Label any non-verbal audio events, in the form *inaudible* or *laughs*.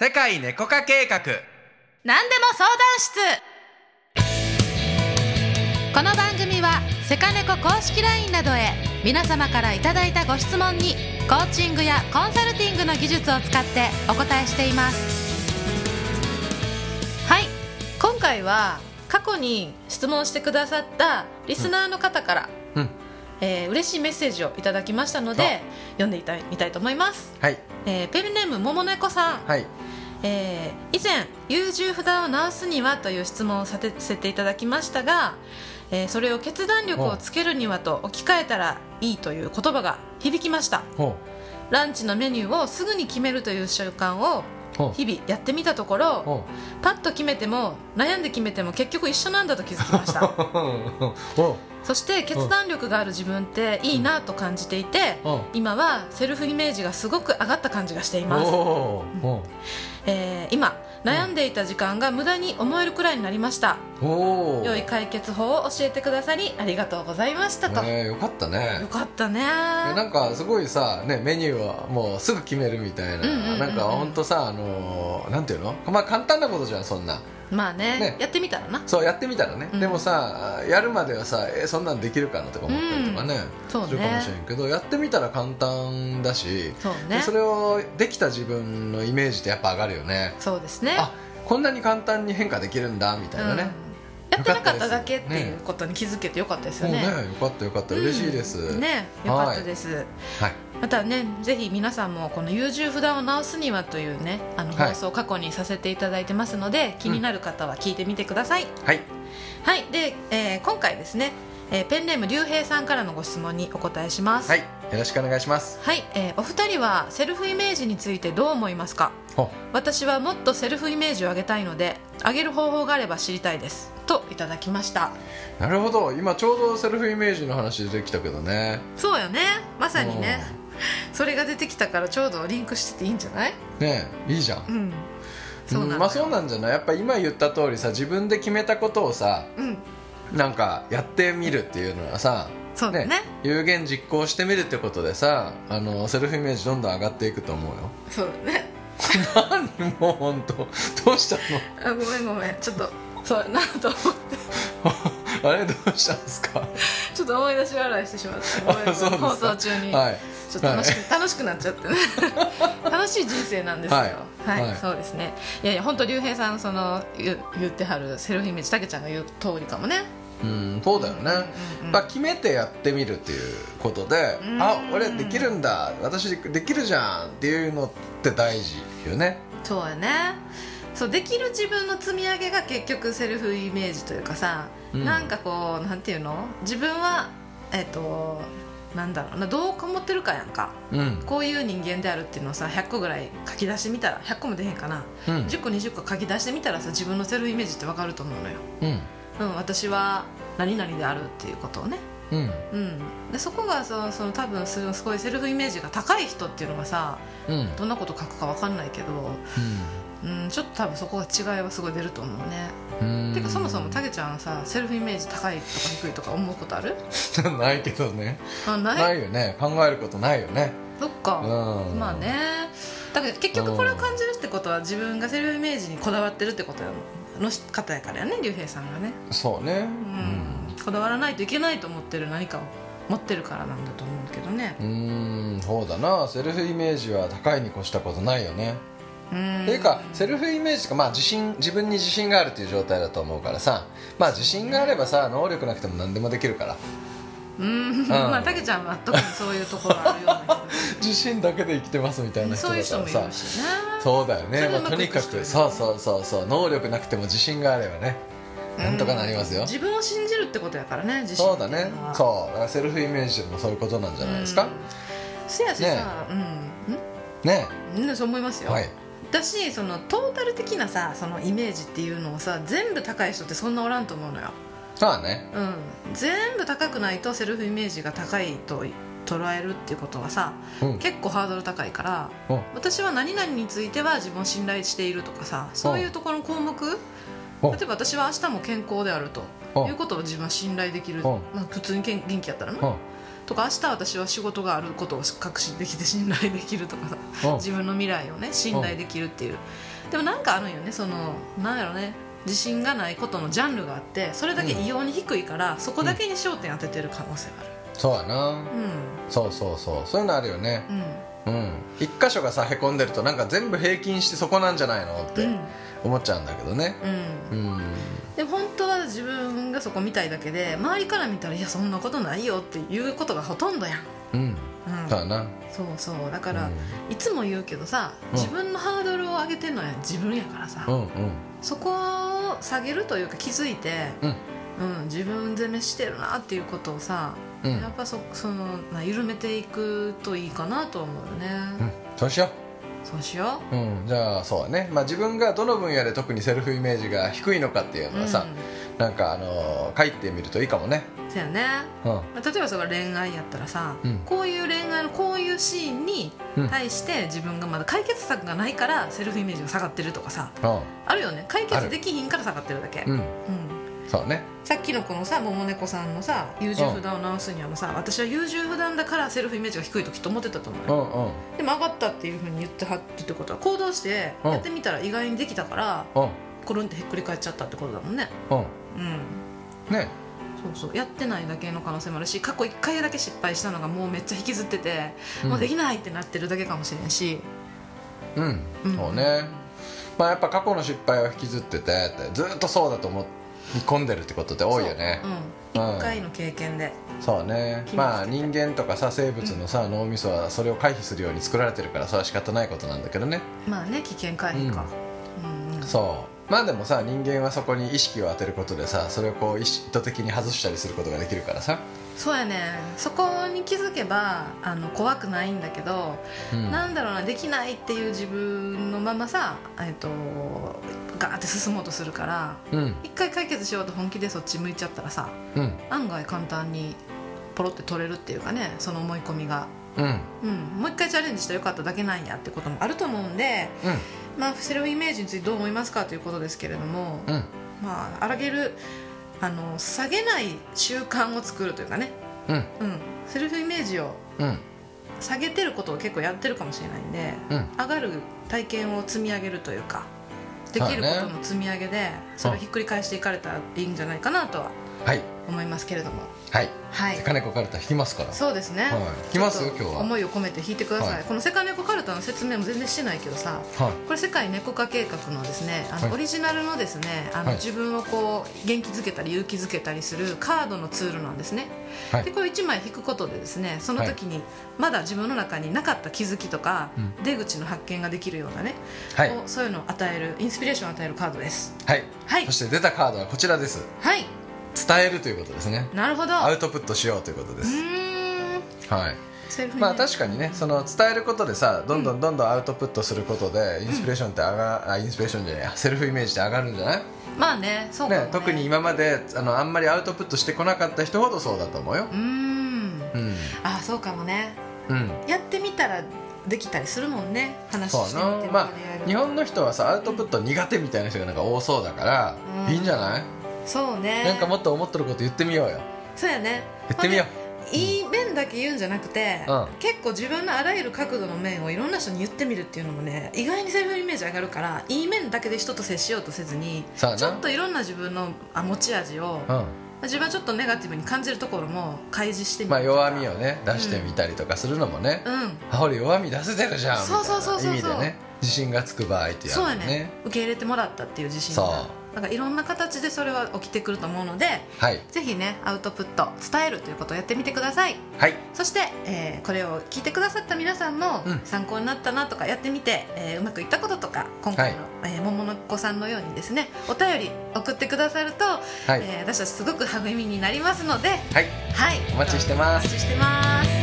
世界猫化計画。何でも相談室。この番組はセカネコ公式 LINE などへ皆様からいただいたご質問にコーチングやコンサルティングの技術を使ってお答えしています。はい。今回は過去に質問してくださったリスナーの方から、うんえー嬉しいメッセージをいただきましたので読んでいたみたいと思います、はい。えーペンネームももねこさん。はい。えー以前優柔不断を直すにはという質問をさせていただきましたが、えーそれを決断力をつけるにはと置き換えたらいいという言葉が響きました。ほランチのメニューをすぐに決めるという習慣を日々やってみたところパッと決めても悩んで決めても結局一緒なんだと気づきました *laughs* そして決断力がある自分っていいなと感じていてう今はセルフイメージがすごく上がった感じがしていおますえー今悩んでいた時間が無駄に思えるくらいになりました。良い解決法を教えてくださりありがとうございましたと、ねよかったね。よかったね。えなんかすごいさ、ね、メニューはもうすぐ決めるみたいな、うんうんうんうん。なんかほんとさあのーなんていうの？まあ簡単なことじゃんそんなまあねね。やってみたらな。そうやってみたらね、うん。でもさやるまではさえそんなんできるかなとか思ったりとかね、そうね。するかもしれんけどやってみたら簡単だし、そうね。でそれをできた自分のイメージってやっぱ上がるよね。そうですね。あこんなに簡単に変化できるんだみたいなね、うん。やってなかっただけっていうことに気づけてよかったですよね。ね。よかったよかった。嬉しいです、ねよかったです、はいまたねぜひ皆さんもこの優柔不断を直すにはというねあのはい放送を過去にさせていただいてますので、気になる方は聞いてみてください、はい。はい。で、えー今回ですね、えーペンネーム竜兵さんからのご質問にお答えします。はい。よろしくお願いします。はい、えーお二人はセルフイメージについてどう思いますか？ほ私はもっとセルフイメージを上げたいので上げる方法があれば知りたいです。といただきました。なるほど。今ちょうどセルフイメージの話出てきたけどね。そうよね。まさにね *laughs* それが出てきたからちょうどリンクしてていいんじゃない？ねえいいじゃん。うん。そうなんまあそうなんじゃない？やっぱ今言った通りさ自分で決めたことをさうん。なんかやってみるっていうのはさそうだね。有言実行してみるってことでさあのセルフイメージどんどん上がっていくと思うよ。そうだね。*laughs* 何？もう本当どうしたあごめんごめん。ちょっとそうやなと思って。の *laughs* あれ？どうしたんですか？ちょっと思い出し笑いしてしまってごめんごめん。あそうですか。放送中に、はいちょっと楽しく,、楽しくなっちゃって。ね *laughs* 楽しい人生なんですよ。はい。はい、はい。そうですね。いやいや本当竜兵さんその言言ってはるセルフイメージたけちゃんが言う通りかもね。うんそうだよね、うんうんまあ、決めてやってみるっていうことで、うん。あ俺できるんだ。私できるじゃんっていうのって大事よね。そうやね。そうできる自分の積み上げが結局セルフイメージというかさ、うん。なんかこうなんていうの？自分はえっ、となんだろう。などう思ってるかやんか。うん。こういう人間であるっていうのをさ100個ぐらい書き出してみたら100個も出へんかな、うん。10個20個書き出してみたらさ自分のセルフイメージって分かると思うのよ、うん。うん、私は何々であるっていうことをね、うん。うん、でそこがそその多分すすごいセルフイメージが高い人っていうのがさうん。どんなこと書くか分かんないけど、うん、ちょっと多分そこが違いはすごい出ると思うね、うん。てかそもそもたけちゃんさセルフイメージ高いとか低いとか思うことある？*laughs* ないけどね。あない？よね。考えることないよね。そっか、うん。まあね。だから結局これを感じるってことは自分がセルフイメージにこだわってるってことの方やからやね竜兵さんがね、そうね。うん。こだわらないといけないと思ってる何かを持ってるからなんだと思うけどね。うんうん。そうだな。セルフイメージは高いに越したことないよねていうかセルフイメージがまあ自信自分に自信があるっていう状態だと思うからさ。まあ自信があればさ能力なくても何でもできるから。うん。まあたけちゃんは特にそういうところあるような *laughs* 自信だけで生きてますみたいな人人そういう人だからさもいるしね。そうだよね、まあ、とにかくそうそうそうそう。能力なくても自信があればね。なんとかなりますよ、自分を信じるってことやからね自信。そうだね。そう。だからセルフイメージもそういうことなんじゃないですか、うん。せやしさ、ねねうん。うんそう思いますよ、はいだしそのトータル的なさそのイメージっていうのをさ全部高い人ってそんなおらんと思うのよ、そうだね。うん、全部高くないとセルフイメージが高いと捉えるっていうことはさうん。結構ハードル高いからうん。私は何々については自分を信頼しているとかさそういうところの項目うん。例えば私は明日も健康であるとうん。いうことを自分は信頼できる、うん。まあ、普通に元気やったらね。うんとか明日私は仕事があることを確信できて信頼できるとかさうん。自分の未来をね信頼できるっていう。でもなんかあるんよねそのなんやろね自信がないことのジャンルがあってそれだけ異様に低いから、そこだけに焦点当ててる可能性がある。そうやな。うん。そうそうそう。そういうのあるよね。うん。うん。一箇所がさへこんでるとなんか全部平均してそこなんじゃないのってうん。思っちゃうんだけどね。うん。うんでも本当は自分がそこ見たいだけで周りから見たらいやそんなことないよっていうことがほとんどやん、うん。うん、そうやな。そうそう。だから、うん。いつも言うけどさうん。自分のハードルを上げてるのは自分やからさ、うんうん。そこを下げるというか気づいて、うん。うん、自分責めしてるなっていうことをさ、うん。やっぱそそのな緩めていくといいかなと思うようね、ん。そうしよそうしよう。うんじゃあそうだね。まあ自分がどの分野で特にセルフイメージが低いのかっていううのはさうん。なんかあのー書いてみるといいかもね。そうやね。うん。まあ例えばそれが恋愛やったらさ、うん。こういう恋愛のこういうシーンにうん。対して自分がまだ解決策がないからセルフイメージが下がってるとかさうあるよね。解決できひんから下がってるだけ、うんそうね。さっきのこのさ桃猫さんのさ優柔不断を直すにはもさ私は優柔不断だからセルフイメージが低いときっと思ってたと思うよ。うんうん。でも上がったっていうふうに言ってはるってことは行動してうん。やってみたら意外にできたからうん。コロンってひっくり返っちゃったってことだもんね。うん。うん。ね。そうそう。やってないだけの可能性もあるし過去1回だけ失敗したのがもうめっちゃ引きずってて、うん。もうできないってなってるだけかもしれんし。うん。うん。そうね。まあやっぱ過去の失敗を引きずっててってずっとそうだと思い込んでるってことって多いよね。そう、うん、うん。1回の経験で。そうね。まあ人間とかさ生物のさ、脳みそはそれを回避するように作られてるからそれは仕方ないことなんだけどね。まあね危険回避か、うんうん。そうまあでもさ人間はそこに意識を当てることでさそれをこう意図的に外したりすることができるからさ、そうやね。そこに気づけばあの怖くないんだけど、うん。なんだろうなできないっていう自分のままさ、えっと、ガーって進もうとするからうん。一回解決しようと本気でそっち向いちゃったらさうん。案外簡単にポロって取れるっていうかねその思い込みが、うん。うん、もう一回チャレンジしたらよかっただけなんやってこともあると思うんで、まあ、セルフイメージについてどう思いますかということですけれども、うん。うんまあ、荒げるあの下げない習慣を作るというかね、うん。うん、セルフイメージをうん。下げてることを結構やってるかもしれないんで、うん。上がる体験を積み上げるというかできることの積み上げでそれをひっくり返していかれたらいいんじゃないかなとははい思いますけれども。はい。はい。セカネコカルタ弾きますから。そうですね、はい。弾きます？今日は。思いを込めて弾いてください、はい。このセカネコカルタの説明も全然してないけどさはい。これ世界猫化計画のですねあの、はい。オリジナルのですねあの、はい。自分をこう元気づけたり勇気づけたりするカードのツールなんですね、はい。でこれ1枚引くことでですねその時にまだ自分の中になかった気づきとか、うん。出口の発見ができるようなね、はい。そういうのを与えるインスピレーションを与えるカードです。はい。はい。そして出たカードはこちらです。はい伝えるということですね。なるほど。アウトプットしようということです。はい。まあ確かにねその伝えることでさどんどんどんどんアウトプットすることでインスピレーションって上があインスピレーションじゃないやセルフイメージって上がるんじゃない？まあねそうね。ね特に今まであのあんまりアウトプットしてこなかった人ほどそうだと思うよ。うーん。うん。あそうかもね。うん。やってみたらできたりするもんね話してみてな。まあ日本の人はさアウトプット苦手みたいな人がなんか多そうだから、うん。いいんじゃない、そうね。なんかもっと思ってること言ってみようよ。そうやね。言ってみよほんでいい面だけ言うんじゃなくて、うん。結構自分のあらゆる角度の面をいろんな人に言ってみるっていうのもね意外にセルフイメージ上がるからいい面だけで人と接しようとせずにちょっといろんな自分のあ持ち味を、うん。自分はちょっとネガティブに感じるところも開示してみる。まあ弱みをね出してみたりとかするのもね、うん。あ俺弱み出せてるじゃんみたいそうそうそうそうな意味でね。自信がつく場合ってやそうやね。受け入れてもらったっていう自信そうがだからいろんな形でそれは起きてくると思うのではい。ぜひねアウトプット伝えるということをやってみてください。はい。そして、えーこれを聞いてくださった皆さんもうん。参考になったなとかやってみて、えーうまくいったこととか今回の、えー桃の子さんのようにですねお便り送ってくださると、はい、えー私たちすごく励みになりますのではい。はい。お待ちしてます。お待ちしてます